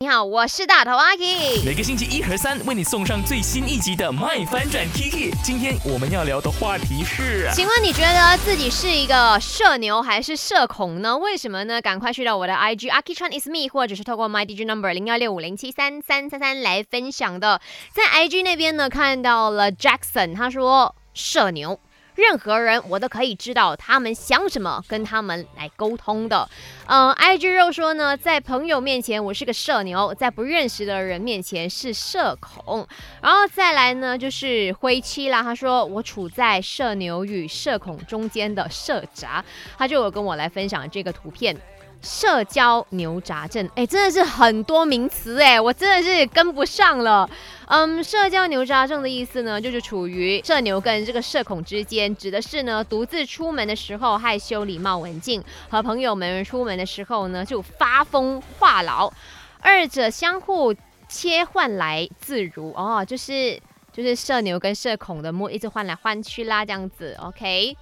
你好，我是大头阿 K。每个星期一和三为你送上最新一集的《麦翻转 Kiki》。今天我们要聊的话题是，请问你觉得自己是一个社牛还是社恐呢？为什么呢？赶快去到我的 IG a k i c h a n is me，或者是透过 My DJ Number 零幺六五零七三三三三来分享的。在 IG 那边呢，看到了 Jackson，他说社牛。任何人我都可以知道他们想什么，跟他们来沟通的。嗯，IG 肉说呢，在朋友面前我是个社牛，在不认识的人面前是社恐。然后再来呢，就是灰七啦，他说我处在社牛与社恐中间的社宅，他就有跟我来分享这个图片。社交牛杂症，哎，真的是很多名词哎，我真的是跟不上了。嗯，社交牛杂症的意思呢，就是处于社牛跟这个社恐之间，指的是呢，独自出门的时候害羞礼貌文静，和朋友们出门的时候呢就发疯话痨，二者相互切换来自如哦，就是就是社牛跟社恐的模一直换来换去啦，这样子，OK。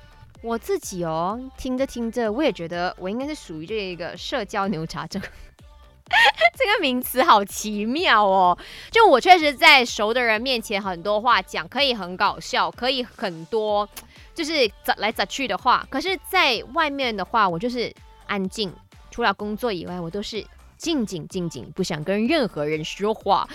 我自己哦，听着听着，我也觉得我应该是属于这个社交牛杂症。这个名词好奇妙哦！就我确实在熟的人面前很多话讲，可以很搞笑，可以很多就是咋来咋去的话。可是，在外面的话，我就是安静，除了工作以外，我都是。静静静静，不想跟任何人说话。